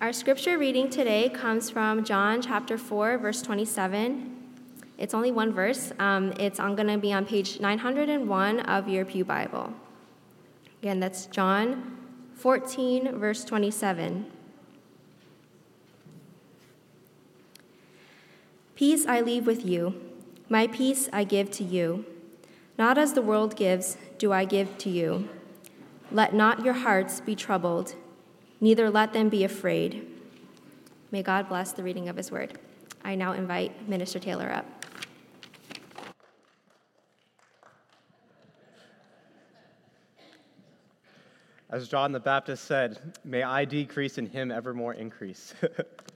Our scripture reading today comes from John chapter 4, verse 27. It's only one verse. Um, it's going to be on page 901 of your Pew Bible. Again, that's John 14, verse 27. Peace I leave with you, my peace I give to you. Not as the world gives, do I give to you. Let not your hearts be troubled, neither let them be afraid. May God bless the reading of his word. I now invite Minister Taylor up. As John the Baptist said, may I decrease and him evermore increase.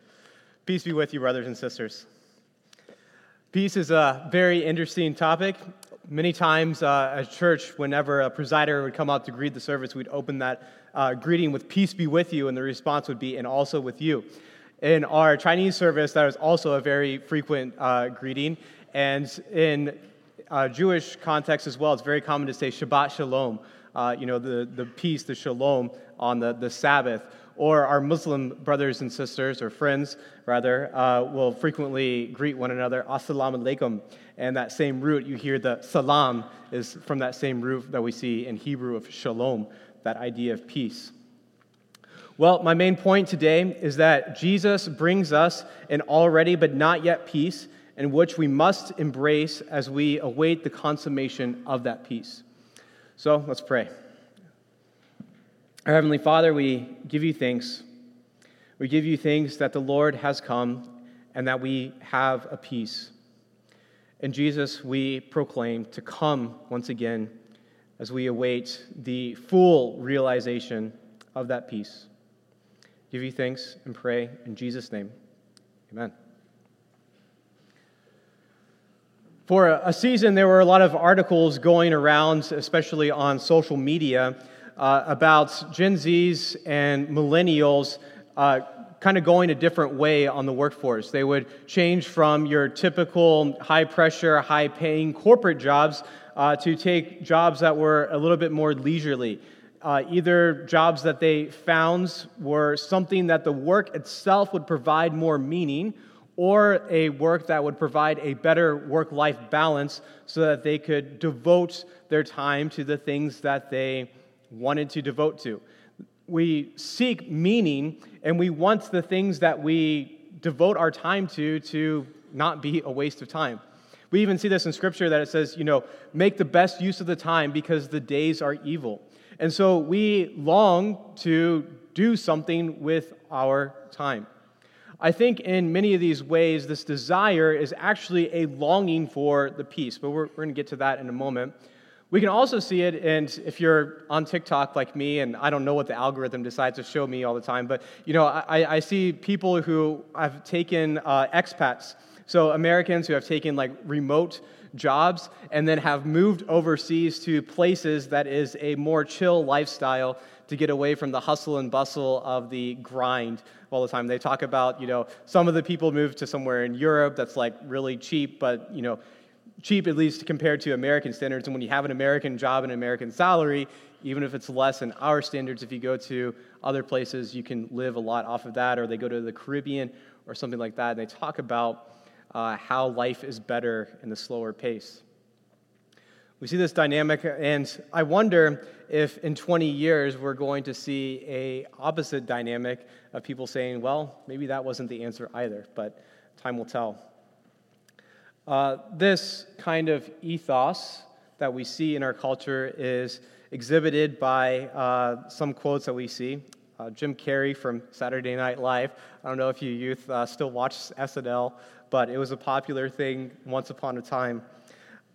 Peace be with you, brothers and sisters. Peace is a very interesting topic. Many times uh, at church, whenever a presider would come out to greet the service, we'd open that uh, greeting with peace be with you, and the response would be, and also with you. In our Chinese service, that was also a very frequent uh, greeting. And in uh, Jewish context as well, it's very common to say Shabbat Shalom, uh, you know, the, the peace, the shalom on the, the Sabbath or our Muslim brothers and sisters, or friends rather, uh, will frequently greet one another, Assalamu alaikum. And that same root, you hear the salam is from that same root that we see in Hebrew of shalom, that idea of peace. Well, my main point today is that Jesus brings us an already but not yet peace, in which we must embrace as we await the consummation of that peace. So let's pray. Our Heavenly Father, we give you thanks. We give you thanks that the Lord has come and that we have a peace. And Jesus, we proclaim to come once again as we await the full realization of that peace. Give you thanks and pray in Jesus' name. Amen. For a season, there were a lot of articles going around, especially on social media uh, about Gen Zs and millennials uh, kind of going a different way on the workforce. They would change from your typical high pressure, high paying corporate jobs uh, to take jobs that were a little bit more leisurely. Uh, either jobs that they found were something that the work itself would provide more meaning, or a work that would provide a better work life balance so that they could devote their time to the things that they wanted to devote to. We seek meaning and we want the things that we devote our time to to not be a waste of time. We even see this in scripture that it says, you know, make the best use of the time because the days are evil. And so we long to do something with our time. I think in many of these ways, this desire is actually a longing for the peace, but we're, we're going to get to that in a moment. We can also see it, and if you're on TikTok like me, and I don't know what the algorithm decides to show me all the time, but you know, I, I see people who have taken uh, expats, so Americans who have taken like remote jobs and then have moved overseas to places that is a more chill lifestyle to get away from the hustle and bustle of the grind all the time. They talk about, you know, some of the people move to somewhere in Europe that's like really cheap, but you know, cheap, at least compared to American standards. And when you have an American job and an American salary, even if it's less than our standards, if you go to other places, you can live a lot off of that, or they go to the Caribbean or something like that. And they talk about uh, how life is better in the slower pace. We see this dynamic, and I wonder if in 20 years we're going to see a opposite dynamic of people saying, "Well, maybe that wasn't the answer either," but time will tell. Uh, this kind of ethos that we see in our culture is exhibited by uh, some quotes that we see. Uh, Jim Carrey from Saturday Night Live. I don't know if you youth uh, still watch SNL, but it was a popular thing once upon a time.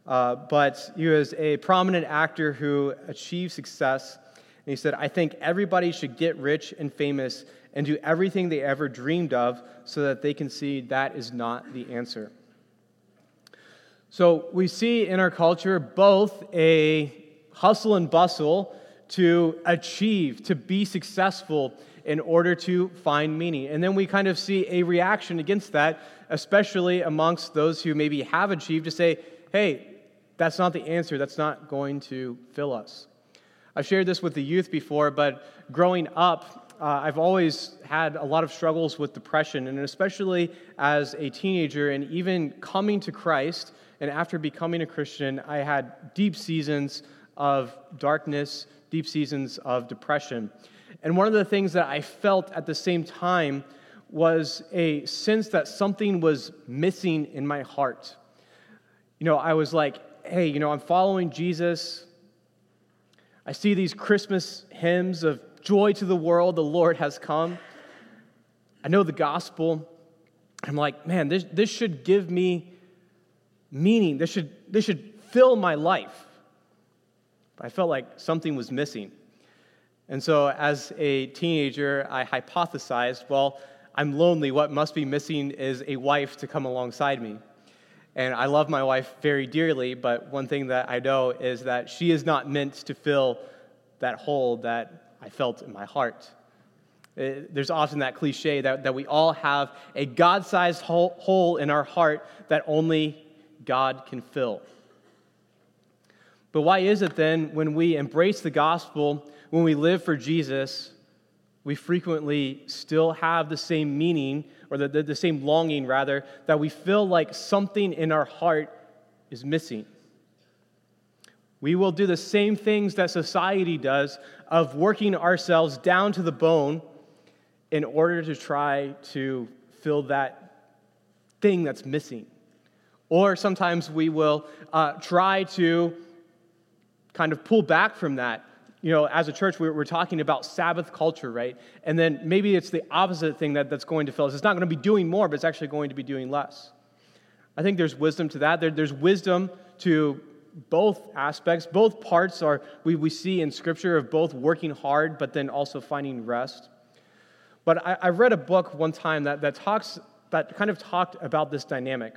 Uh, but he was a prominent actor who achieved success. And he said, I think everybody should get rich and famous and do everything they ever dreamed of so that they can see that is not the answer. So we see in our culture both a hustle and bustle to achieve, to be successful in order to find meaning. And then we kind of see a reaction against that, especially amongst those who maybe have achieved, to say, hey, that's not the answer. That's not going to fill us. I've shared this with the youth before, but growing up, uh, I've always had a lot of struggles with depression, and especially as a teenager, and even coming to Christ, and after becoming a Christian, I had deep seasons of darkness, deep seasons of depression. And one of the things that I felt at the same time was a sense that something was missing in my heart. You know, I was like, hey, you know, I'm following Jesus. I see these Christmas hymns of joy to the world, the Lord has come. I know the gospel. I'm like, man, this, this should give me meaning. This should, this should fill my life. But I felt like something was missing. And so, as a teenager, I hypothesized well, I'm lonely. What must be missing is a wife to come alongside me. And I love my wife very dearly, but one thing that I know is that she is not meant to fill that hole that I felt in my heart. Uh, there's often that cliche that, that we all have a God sized hole, hole in our heart that only God can fill. But why is it then when we embrace the gospel, when we live for Jesus, we frequently still have the same meaning, or the, the, the, same longing, rather, that we feel like something in our heart is missing. We will do the same things that society does of working ourselves down to the bone in order to try to fill that thing that's missing. Or sometimes we will uh, try to kind of pull back from that you know, as a church, we're, we're, talking about Sabbath culture, right? And then maybe it's the opposite thing that, that's going to fill us. It's not going to be doing more, but it's actually going to be doing less. I think there's wisdom to that. There, there's wisdom to both aspects. Both parts are, we, we see in Scripture of both working hard, but then also finding rest. But I, I read a book one time that, that talks, that kind of talked about this dynamic.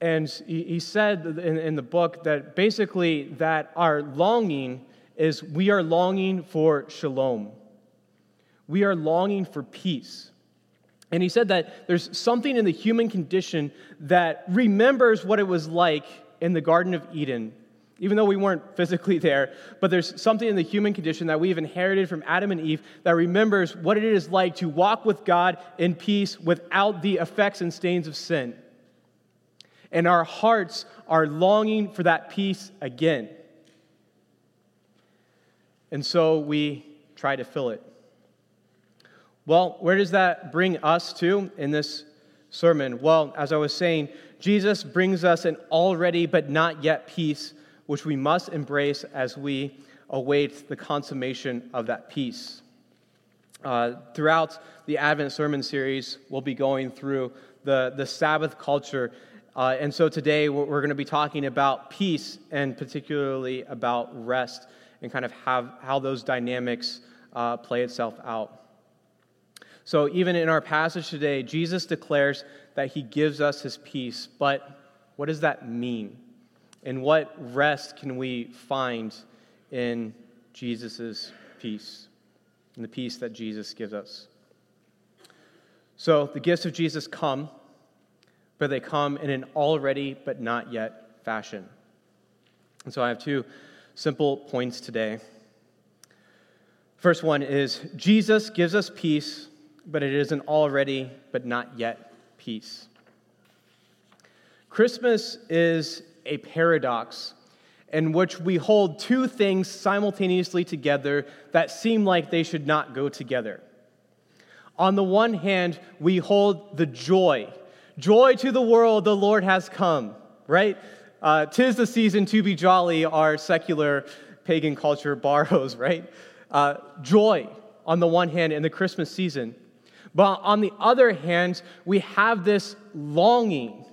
And he, he said in, in the book that basically that our longing is we are longing for shalom. We are longing for peace. And he said that there's something in the human condition that remembers what it was like in the Garden of Eden, even though we weren't physically there, but there's something in the human condition that we've inherited from Adam and Eve that remembers what it is like to walk with God in peace without the effects and stains of sin. And our hearts are longing for that peace again. And so we try to fill it. Well, where does that bring us to in this sermon? Well, as I was saying, Jesus brings us an already but not yet peace, which we must embrace as we await the consummation of that peace. Uh, throughout the Advent sermon series, we'll be going through the, the Sabbath culture. Uh, and so today we're, we're going to be talking about peace and particularly about rest and kind of have, how those dynamics uh, play itself out. So, even in our passage today, Jesus declares that he gives us his peace. But what does that mean? And what rest can we find in Jesus' peace, in the peace that Jesus gives us? So, the gifts of Jesus come, but they come in an already but not yet fashion. And so, I have two simple points today. First one is Jesus gives us peace, but it is an already but not yet peace. Christmas is a paradox in which we hold two things simultaneously together that seem like they should not go together. On the one hand, we hold the joy. Joy to the world, the Lord has come, right? Uh, Tis the season to be jolly, our secular pagan culture borrows, right? Uh, joy on the one hand in the Christmas season. But on the other hand, we have this longing,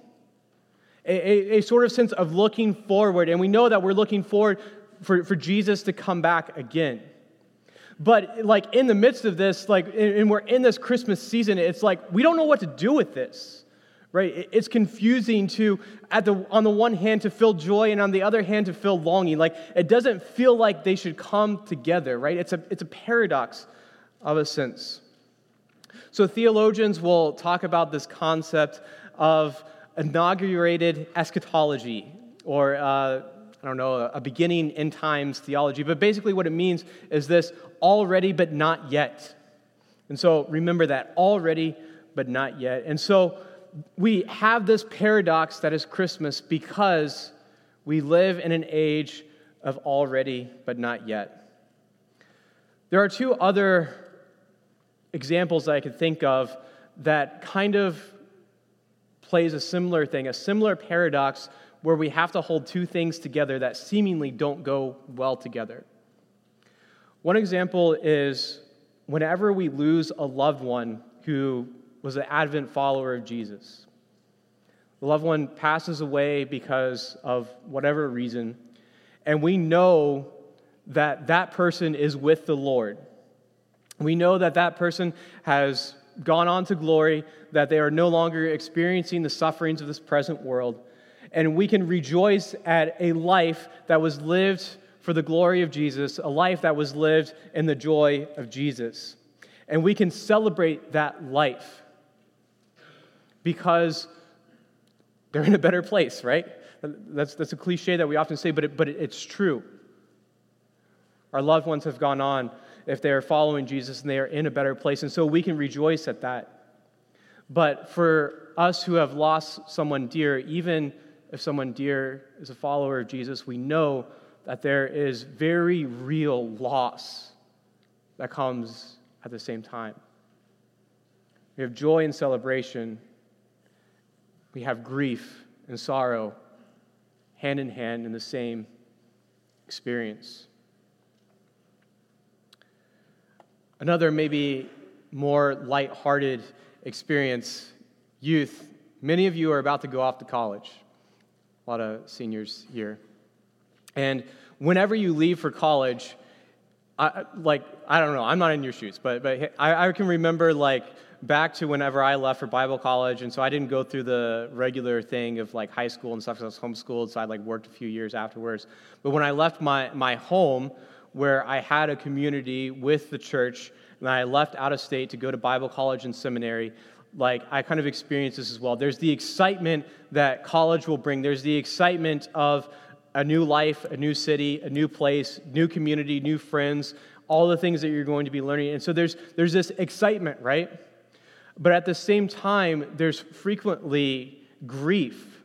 a, a, a, sort of sense of looking forward. And we know that we're looking forward for, for Jesus to come back again. But like in the midst of this, like, and we're in this Christmas season, it's like we don't know what to do with this right it's confusing to at the on the one hand to feel joy and on the other hand to feel longing like it doesn't feel like they should come together right it's a it's a paradox of a sense so theologians will talk about this concept of inaugurated eschatology or uh, I don't know, a beginning in times theology. But basically, what it means is this already but not yet. And so remember that already, but not yet. And so we have this paradox that is Christmas because we live in an age of already, but not yet. There are two other examples that I could think of that kind of plays a similar thing, a similar paradox where we have to hold two things together that seemingly don't go well together. One example is whenever we lose a loved one who was an Advent follower of Jesus. The loved one passes away because of whatever reason, and we know that that person is with the Lord. We know that that person has gone on to glory, that they are no longer experiencing the sufferings of this present world. And we can rejoice at a life that was lived for the glory of Jesus, a life that was lived in the joy of Jesus. And we can celebrate that life because they're in a better place, right? That's, that's a cliche that we often say, but, it, but it's true. Our loved ones have gone on if they are following Jesus and they are in a better place. And so we can rejoice at that. But for us who have lost someone dear, even if someone dear is a follower of Jesus, we know that there is very real loss that comes at the same time. We have joy and celebration, we have grief and sorrow hand in hand in the same experience. Another, maybe more light-hearted experience youth. Many of you are about to go off to college. A lot of seniors here. And whenever you leave for college, I, like, I don't know, I'm not in your shoes, but, but I, I can remember, like, back to whenever I left for Bible college, and so I didn't go through the regular thing of like high school and stuff because I was homeschooled, so I like worked a few years afterwards. But when I left my, my home, where I had a community with the church, and I left out of state to go to Bible college and seminary, like I kind of experienced this as well. There's the excitement that college will bring, there's the excitement of a new life, a new city, a new place, new community, new friends, all the things that you're going to be learning. And so there's, there's this excitement, right? But at the same time, there's frequently grief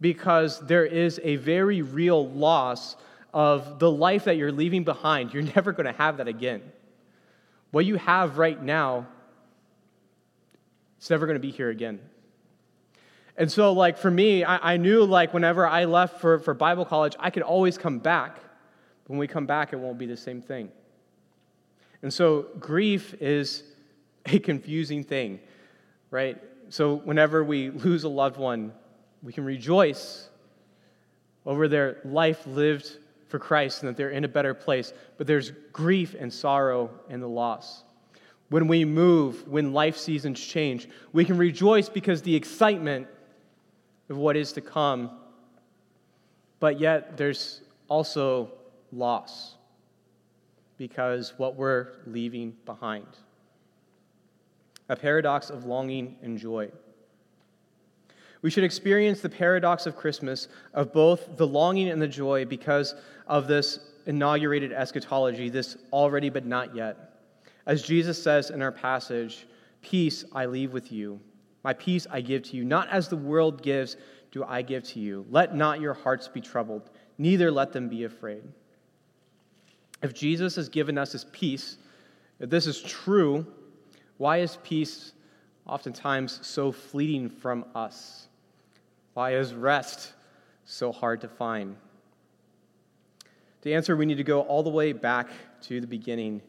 because there is a very real loss of the life that you're leaving behind. You're never going to have that again. What you have right now, it's never going to be here again. And so, like, for me, I, I, knew, like, whenever I left for, for Bible college, I could always come back. When we come back, it won't be the same thing. And so, grief is a confusing thing, right? So, whenever we lose a loved one, we can rejoice over their life lived for Christ and that they're in a better place. But there's grief and sorrow and the loss. When we move, when life seasons change, we can rejoice because the excitement of what is to come, but yet there's also loss because what we're leaving behind. A paradox of longing and joy. We should experience the paradox of Christmas of both the longing and the joy because of this inaugurated eschatology, this already but not yet. As Jesus says in our passage, Peace I leave with you, my peace I give to you. Not as the world gives, do I give to you. Let not your hearts be troubled, neither let them be afraid. If Jesus has given us his peace, if this is true, why is peace oftentimes so fleeting from us? Why is rest so hard to find? To answer, we need to go all the way back to the beginning,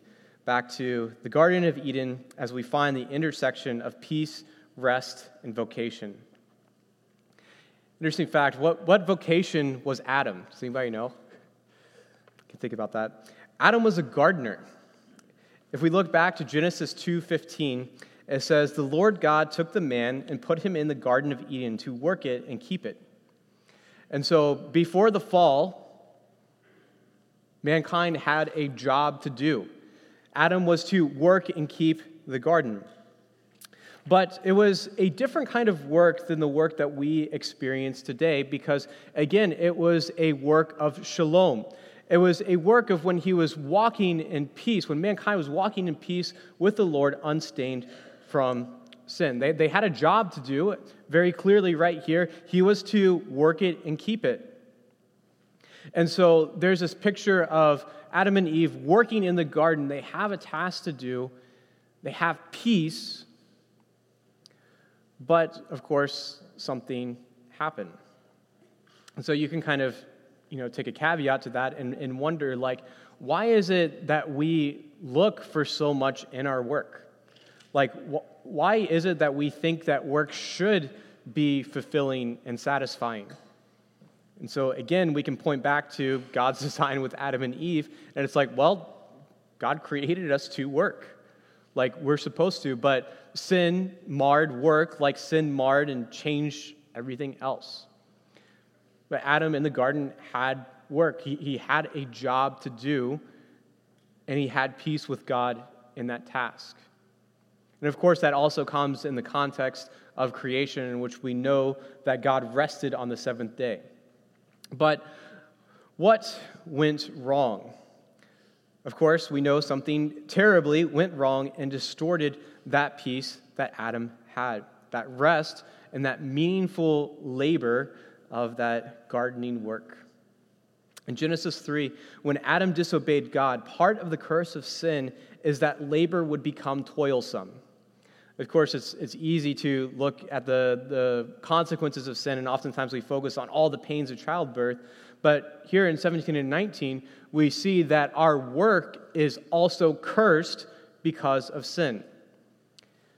back to the Garden of Eden, as we find the intersection of peace, rest, and vocation. Interesting fact what, what vocation was Adam? Does anybody know? You can think about that. Adam was a gardener. If we look back to Genesis 2:15, it says, The Lord God took the man and put him in the Garden of Eden to work it and keep it. And so before the fall, mankind had a job to do. Adam was to work and keep the garden. But it was a different kind of work than the work that we experience today because, again, it was a work of shalom. It was a work of when he was walking in peace, when mankind was walking in peace with the Lord, unstained from sin. They, they had a job to do, very clearly, right here. He was to work it and keep it. And so there's this picture of Adam and Eve working in the garden. They have a task to do, they have peace, but of course, something happened. And so you can kind of you know, take a caveat to that and, and wonder, like, why is it that we look for so much in our work? Like, wh- why is it that we think that work should be fulfilling and satisfying? And so, again, we can point back to God's design with Adam and Eve, and it's like, well, God created us to work. Like, we're supposed to, but sin marred work, like sin marred and changed everything else. But Adam in the garden had work, he, he had a job to do, and he had peace with God in that task. And of course, that also comes in the context of creation, in which we know that God rested on the seventh day. But what went wrong? Of course, we know something terribly went wrong and distorted that peace that Adam had, that rest and that meaningful labor of that gardening work. In Genesis 3, when Adam disobeyed God, part of the curse of sin is that labor would become toilsome. Of course, it's, it's easy to look at the, the consequences of sin, and oftentimes we focus on all the pains of childbirth. But here in 17 and 19, we see that our work is also cursed because of sin.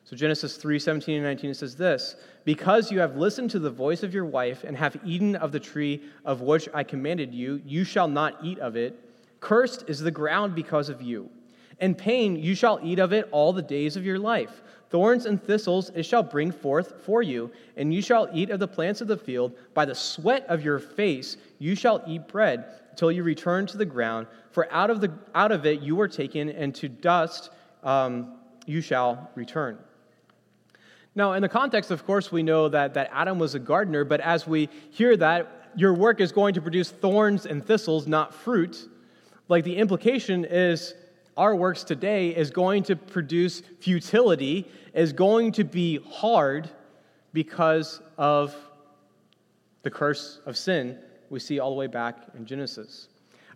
So Genesis 3 17 and 19 it says this Because you have listened to the voice of your wife and have eaten of the tree of which I commanded you, you shall not eat of it. Cursed is the ground because of you. In pain you shall eat of it all the days of your life. Thorns and thistles it shall bring forth for you, and you shall eat of the plants of the field. By the sweat of your face you shall eat bread till you return to the ground, for out of, the, out of it you were taken, and to dust um, you shall return. Now, in the context, of course, we know that, that Adam was a gardener, but as we hear that, your work is going to produce thorns and thistles, not fruit. Like the implication is our works today is going to produce futility, is going to be hard because of the curse of sin we see all the way back in Genesis.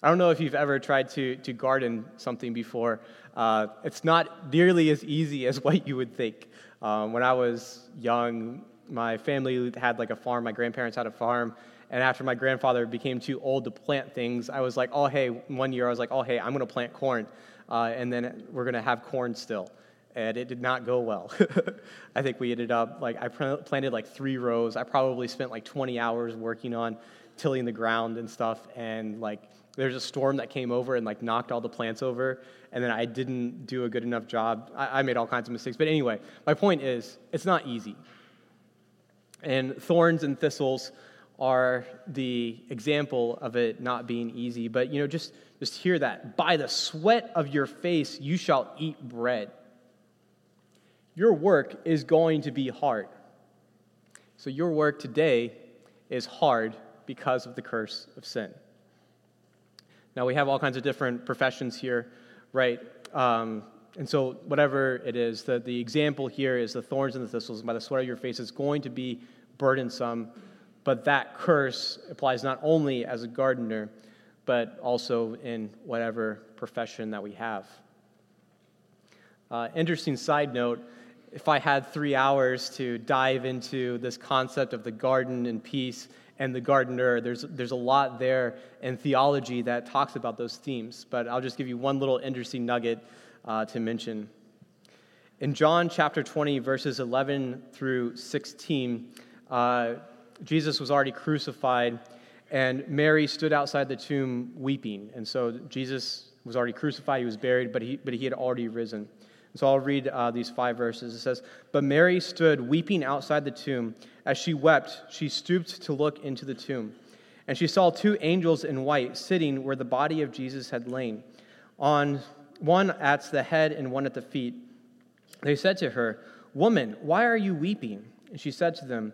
I don't know if you've ever tried to, to garden something before. Uh, it's not nearly as easy as what you would think. Um, when I was young, my family had like a farm. My grandparents had a farm. And after my grandfather became too old to plant things, I was like, oh, hey, one year I was like, oh, hey, I'm going to plant corn. Uh, and then we're going to have corn still. And it did not go well. I think we ended up, like, I planted like three rows. I probably spent like 20 hours working on tilling the ground and stuff. And like, there's a storm that came over and like knocked all the plants over and then i didn't do a good enough job I, I, made all kinds of mistakes but anyway my point is it's not easy and thorns and thistles are the example of it not being easy. But you know just just hear that. By the sweat of your face you shall eat bread. Your work is going to be hard. So your work today is hard because of the curse of sin. Now, we have all kinds of different professions here, right? Um, and so, whatever it is, the, the example here is the thorns and the thistles, and by the sweat of your face it's going to be burdensome. But that curse applies not only as a gardener, but also in whatever profession that we have. Uh, interesting side note if I had three hours to dive into this concept of the garden and peace and the gardener. There's, there's a lot there in theology that talks about those themes, but I'll just give you one little interesting nugget uh, to mention. In John chapter 20, verses 11 through 16, uh, Jesus was already crucified, and Mary stood outside the tomb weeping. And so Jesus was already crucified, he was buried, but he, but he had already risen. So I'll read uh, these five verses. It says, But Mary stood weeping outside the tomb. As she wept, she stooped to look into the tomb. And she saw two angels in white sitting where the body of Jesus had lain, on one at the head and one at the feet. They said to her, Woman, why are you weeping? And she said to them,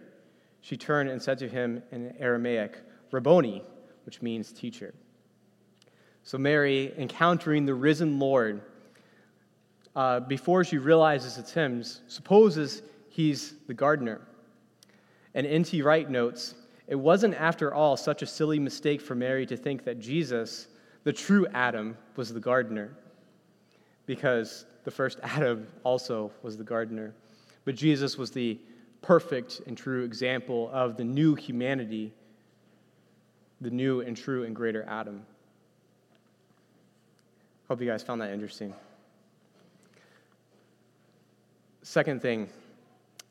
She turned and said to him in Aramaic, Rabboni, which means teacher. So, Mary, encountering the risen Lord, uh, before she realizes it's him, supposes he's the gardener. And N.T. Wright notes, it wasn't after all such a silly mistake for Mary to think that Jesus, the true Adam, was the gardener, because the first Adam also was the gardener. But Jesus was the perfect and true example of the new humanity, the new and true and greater Adam. Hope you guys found that interesting. Second thing,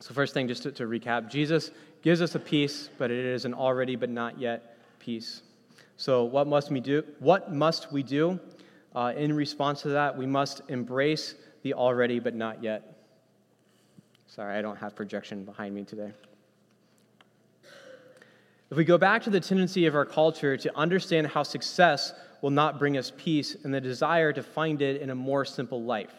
so first thing, just to, to, recap, Jesus gives us a peace, but it is an already but not yet peace. So what must we do? What must we do uh, in response to that? We must embrace the already but not yet. Sorry, I don't have projection behind me today. If we go back to the tendency of our culture to understand how success will not bring us peace and the desire to find it in a more simple life.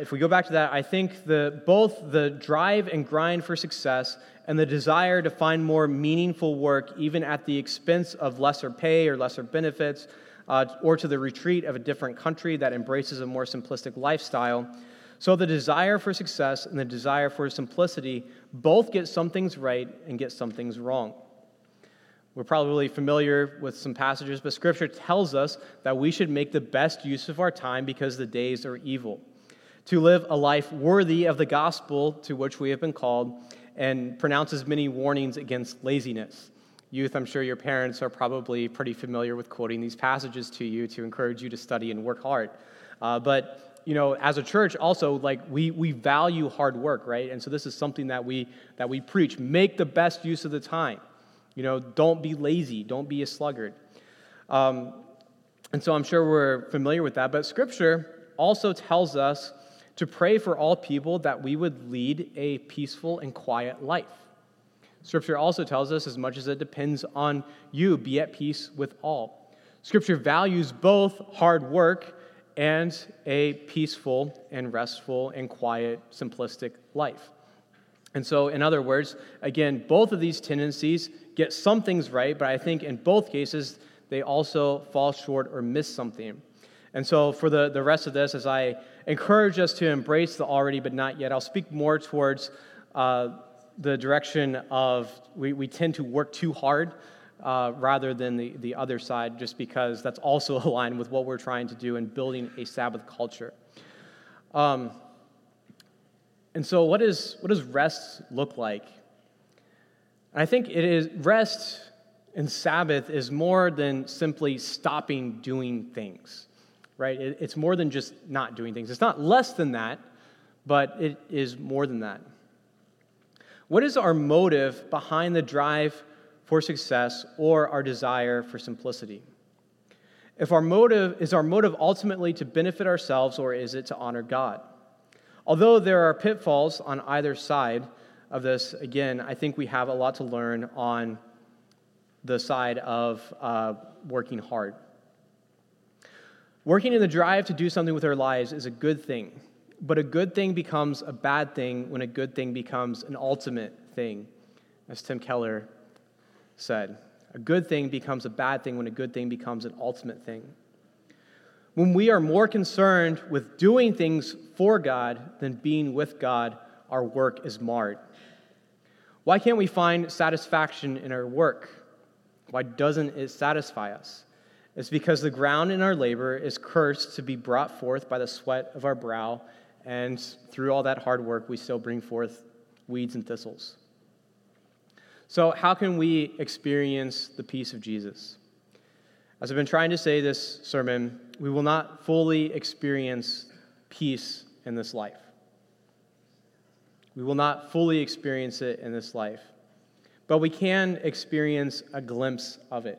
If we go back to that, I think the, both the drive and grind for success and the desire to find more meaningful work, even at the expense of lesser pay or lesser benefits, uh, or to the retreat of a different country that embraces a more simplistic lifestyle. So, the desire for success and the desire for simplicity both get some things right and get some things wrong. We're probably familiar with some passages, but Scripture tells us that we should make the best use of our time because the days are evil. To live a life worthy of the gospel to which we have been called, and pronounces many warnings against laziness. Youth, I'm sure your parents are probably pretty familiar with quoting these passages to you to encourage you to study and work hard. Uh, but you know, as a church, also like we we value hard work, right? And so this is something that we that we preach: make the best use of the time. You know, don't be lazy, don't be a sluggard. Um, and so I'm sure we're familiar with that, but Scripture also tells us to pray for all people that we would lead a peaceful and quiet life. Scripture also tells us, as much as it depends on you, be at peace with all. Scripture values both hard work and a peaceful and restful and quiet, simplistic life. And so, in other words, again, both of these tendencies get some things right, but I think in both cases, they also fall short or miss something. And so, for the, the rest of this, as I encourage us to embrace the already but not yet, I'll speak more towards uh, the direction of we, we tend to work too hard uh, rather than the, the other side, just because that's also aligned with what we're trying to do in building a Sabbath culture. Um, and so, what, is, what does rest look like? I think it is rest and Sabbath is more than simply stopping doing things, right? It, it's more than just not doing things. It's not less than that, but it is more than that. What is our motive behind the drive for success or our desire for simplicity? If our motive is our motive ultimately to benefit ourselves or is it to honor God? Although there are pitfalls on either side of this, again, I think we have a lot to learn on the side of uh, working hard. Working in the drive to do something with our lives is a good thing, but a good thing becomes a bad thing when a good thing becomes an ultimate thing, as Tim Keller said. A good thing becomes a bad thing when a good thing becomes an ultimate thing. When we are more concerned with doing things for God than being with God, our work is marred. Why can't we find satisfaction in our work? Why doesn't it satisfy us? It's because the ground in our labor is cursed to be brought forth by the sweat of our brow, and through all that hard work, we still bring forth weeds and thistles. So, how can we experience the peace of Jesus? As I've been trying to say this sermon, we will not fully experience peace in this life. We will not fully experience it in this life, but we can experience a glimpse of it.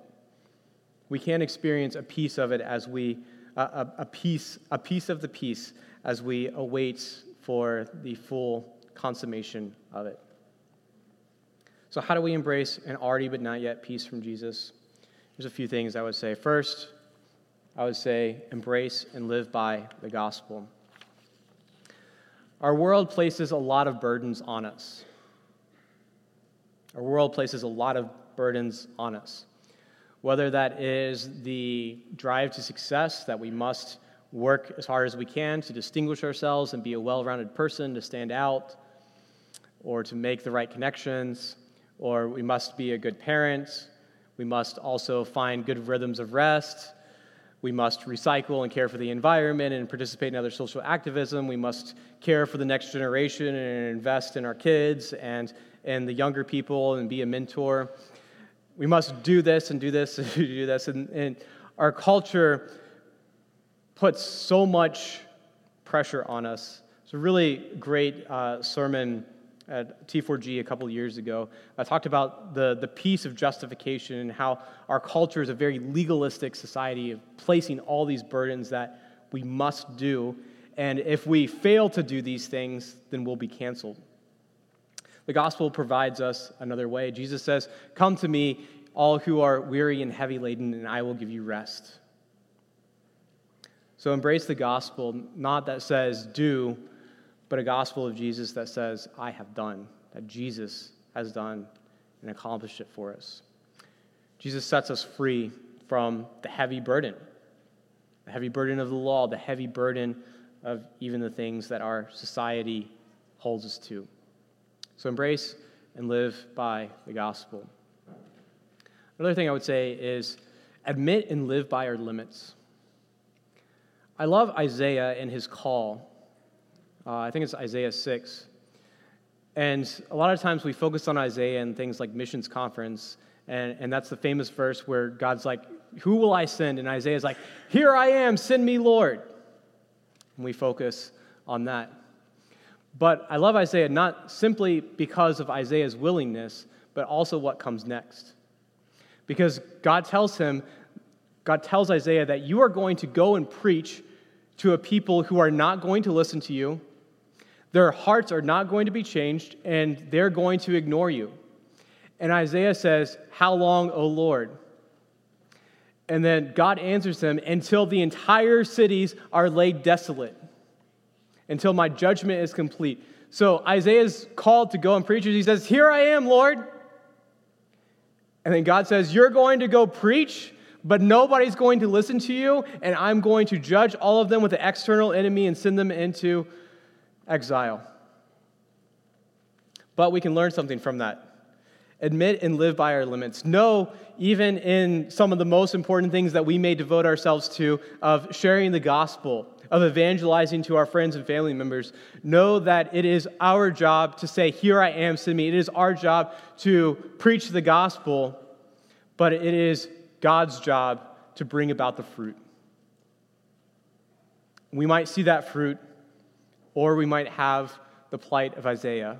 we can experience a piece of it as we, a, a, piece, a piece of the peace as we await for the full consummation of it. So, how do we embrace an already but not yet peace from Jesus? There's a few things I would say. First, I would say embrace and live by the gospel. Our world places a lot of burdens on us. Our world places a lot of burdens on us. Whether that is the drive to success, that we must work as hard as we can to distinguish ourselves and be a well rounded person, to stand out, or to make the right connections, or we must be a good parent. We must also find good rhythms of rest. We must recycle and care for the environment and participate in other social activism. We must care for the next generation and invest in our kids and, and the younger people and be a mentor. We must do this and do this and do this. And, and our culture puts so much pressure on us. It's a really great uh, sermon at T4G a couple years ago. I talked about the, the piece of justification and how our culture is a very legalistic society of placing all these burdens that we must do. And if we fail to do these things, then we'll be canceled. The gospel provides us another way. Jesus says, Come to me, all who are weary and heavy laden, and I will give you rest. So embrace the gospel, not that says do, but a gospel of Jesus that says, I have done, that Jesus has done and accomplished it for us. Jesus sets us free from the heavy burden, the heavy burden of the law, the heavy burden of even the things that our society holds us to. So embrace and live by the gospel. Another thing I would say is admit and live by our limits. I love Isaiah and his call. Uh, I think it's Isaiah 6. And a lot of times we focus on Isaiah and things like missions conference, and, and that's the famous verse where God's like, Who will I send? And Isaiah's like, Here I am, send me, Lord. And we focus on that. But I love Isaiah not simply because of Isaiah's willingness, but also what comes next. Because God tells him, God tells Isaiah that you are going to go and preach to a people who are not going to listen to you. Their hearts are not going to be changed, and they're going to ignore you. And Isaiah says, How long, O Lord? And then God answers them, Until the entire cities are laid desolate, until my judgment is complete. So Isaiah's called to go and preach. He says, Here I am, Lord. And then God says, You're going to go preach but nobody's going to listen to you, and I'm going to judge all of them with the external enemy and send them into exile. But we can learn something from that. Admit and live by our limits. Know, even in some of the most important things that we may devote ourselves to, of sharing the gospel, of evangelizing to our friends and family members, know that it is our job to say, Here I am, send me. It is our job to preach the gospel, but it is God's job to bring about the fruit. We might see that fruit, or we might have the plight of Isaiah.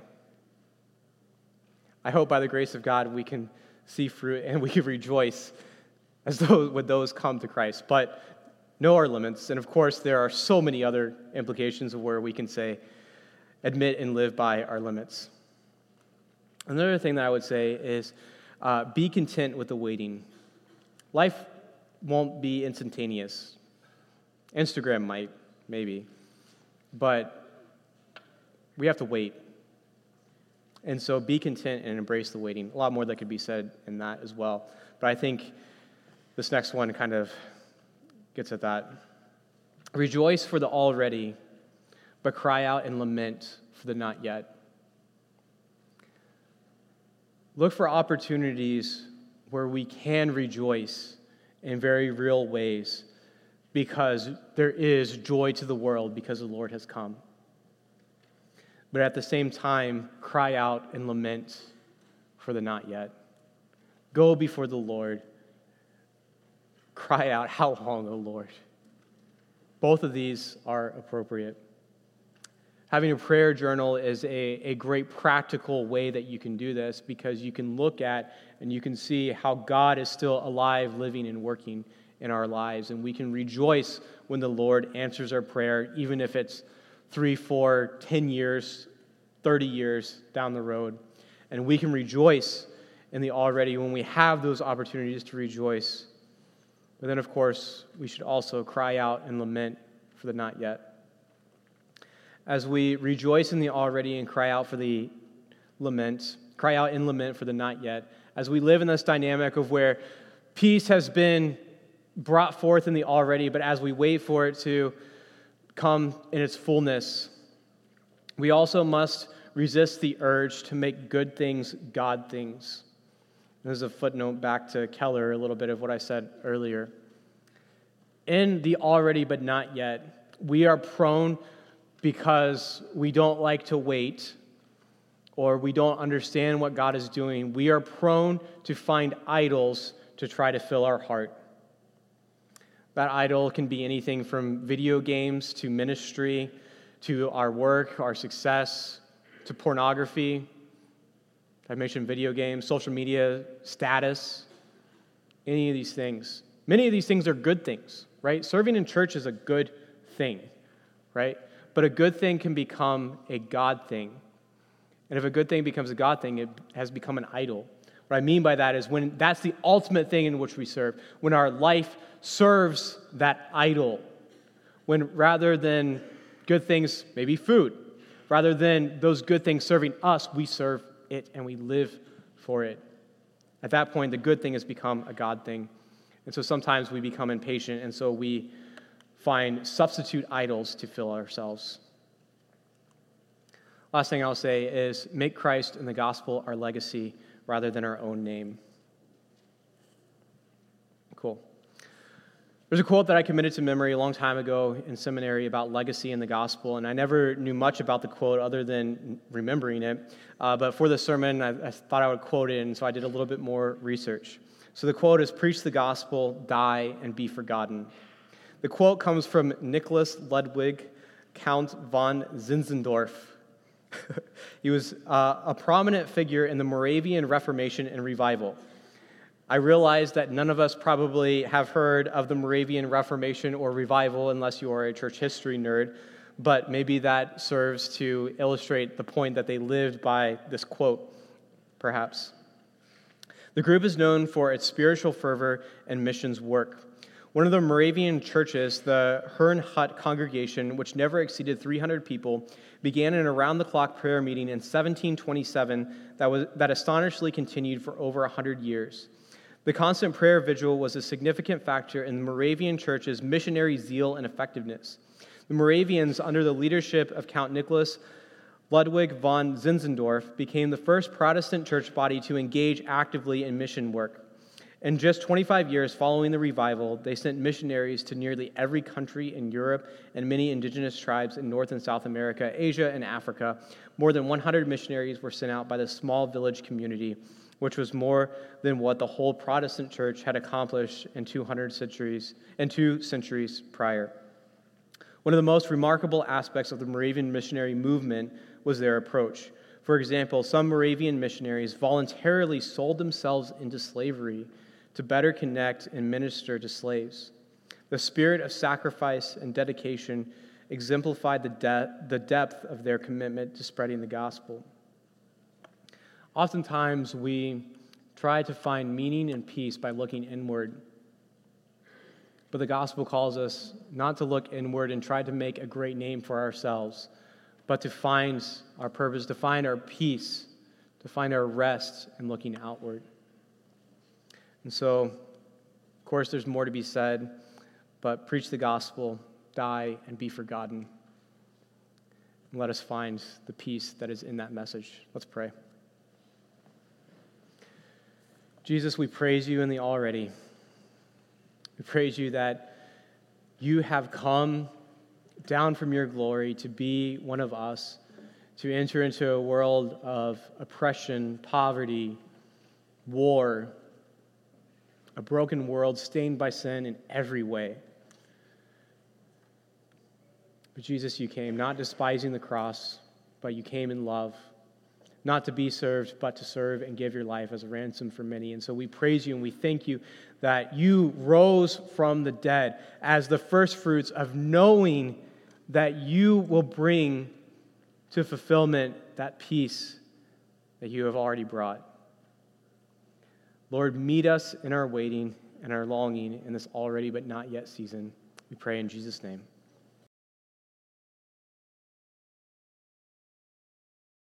I hope by the grace of God we can see fruit and we can rejoice as though when those come to Christ. But know our limits. And of course, there are so many other implications of where we can say, admit and live by our limits. Another thing that I would say is uh, be content with the waiting. Life won't be instantaneous. Instagram might, maybe. But we have to wait. And so be content and embrace the waiting. A lot more that could be said in that as well. But I think this next one kind of gets at that. Rejoice for the already, but cry out and lament for the not yet. Look for opportunities where we can rejoice in very real ways because there is joy to the world because the Lord has come. But at the same time, cry out and lament for the not yet. Go before the Lord. Cry out, How long, O Lord? Both of these are appropriate. Having a prayer journal is a, a great practical way that you can do this because you can look at and you can see how God is still alive, living, and working in our lives. And we can rejoice when the Lord answers our prayer, even if it's three, four, ten years, 30 years down the road. And we can rejoice in the already when we have those opportunities to rejoice. But then, of course, we should also cry out and lament for the not yet as we rejoice in the already and cry out for the lament, cry out in lament for the not yet, as we live in this dynamic of where peace has been brought forth in the already, but as we wait for it to come in its fullness, we also must resist the urge to make good things God things. There's a footnote back to Keller, a little bit of what I said earlier. In the already but not yet, we are prone because we don't like to wait or we don't understand what God is doing, we are prone to find idols to try to fill our heart. That idol can be anything from video games to ministry to our work, our success, to pornography. I mentioned video games, social media, status, any of these things. Many of these things are good things, right? Serving in church is a good thing, right? But a good thing can become a God thing. And if a good thing becomes a God thing, it has become an idol. What I mean by that is when that's the ultimate thing in which we serve, when our life serves that idol, when rather than good things, maybe food, rather than those good things serving us, we serve it and we live for it. At that point, the good thing has become a God thing. And so sometimes we become impatient, and so we find substitute idols to fill ourselves. Last thing I'll say is make Christ and the gospel our legacy rather than our own name. Cool. There's a quote that I committed to memory a long time ago in seminary about legacy and the gospel, and I never knew much about the quote other than remembering it. Uh, but for the sermon, I, I thought I would quote it, and so I did a little bit more research. So the quote is Preach the gospel, die, and be forgotten. The quote comes from Nicholas Ludwig, Count von Zinzendorf. he was uh, a prominent figure in the Moravian Reformation and Revival. I realize that none of us probably have heard of the Moravian Reformation or Revival unless you are a church history nerd, but maybe that serves to illustrate the point that they lived by this quote, perhaps. The group is known for its spiritual fervor and missions work. One of the Moravian churches, the Herrnhut congregation, which never exceeded 300 people, began an around the clock prayer meeting in 1727 that, was, that astonishingly continued for over 100 years. The constant prayer vigil was a significant factor in the Moravian church's missionary zeal and effectiveness. The Moravians, under the leadership of Count Nicholas Ludwig von Zinzendorf, became the first Protestant church body to engage actively in mission work. In just 25 years following the revival, they sent missionaries to nearly every country in Europe and many indigenous tribes in North and South America, Asia, and Africa. More than 100 missionaries were sent out by the small village community, which was more than what the whole Protestant church had accomplished in 200 centuries and two centuries prior. One of the most remarkable aspects of the Moravian missionary movement was their approach. For example, some Moravian missionaries voluntarily sold themselves into slavery to better connect and minister to slaves. The spirit of sacrifice and dedication exemplified the, de- the depth of their commitment to spreading the gospel. Oftentimes, we try to find meaning and peace by looking inward. But the gospel calls us not to look inward and try to make a great name for ourselves, but to find our purpose, to find our peace, to find our rest in looking outward. And so, of course, there's more to be said, but preach the gospel, die, and be forgotten. And let us find the peace that is in that message. Let's pray. Jesus, we praise you in the already. We praise you that you have come down from your glory to be one of us, to enter into a world of oppression, poverty, war, a broken world stained by sin in every way. But Jesus, you came not despising the cross, but you came in love, not to be served, but to serve and give your life as a ransom for many. And so we praise you and we thank you that you rose from the dead as the first fruits of knowing that you will bring to fulfillment that peace that you have already brought. Lord, meet us in our waiting and our longing in this already but not yet season. We pray in Jesus' name.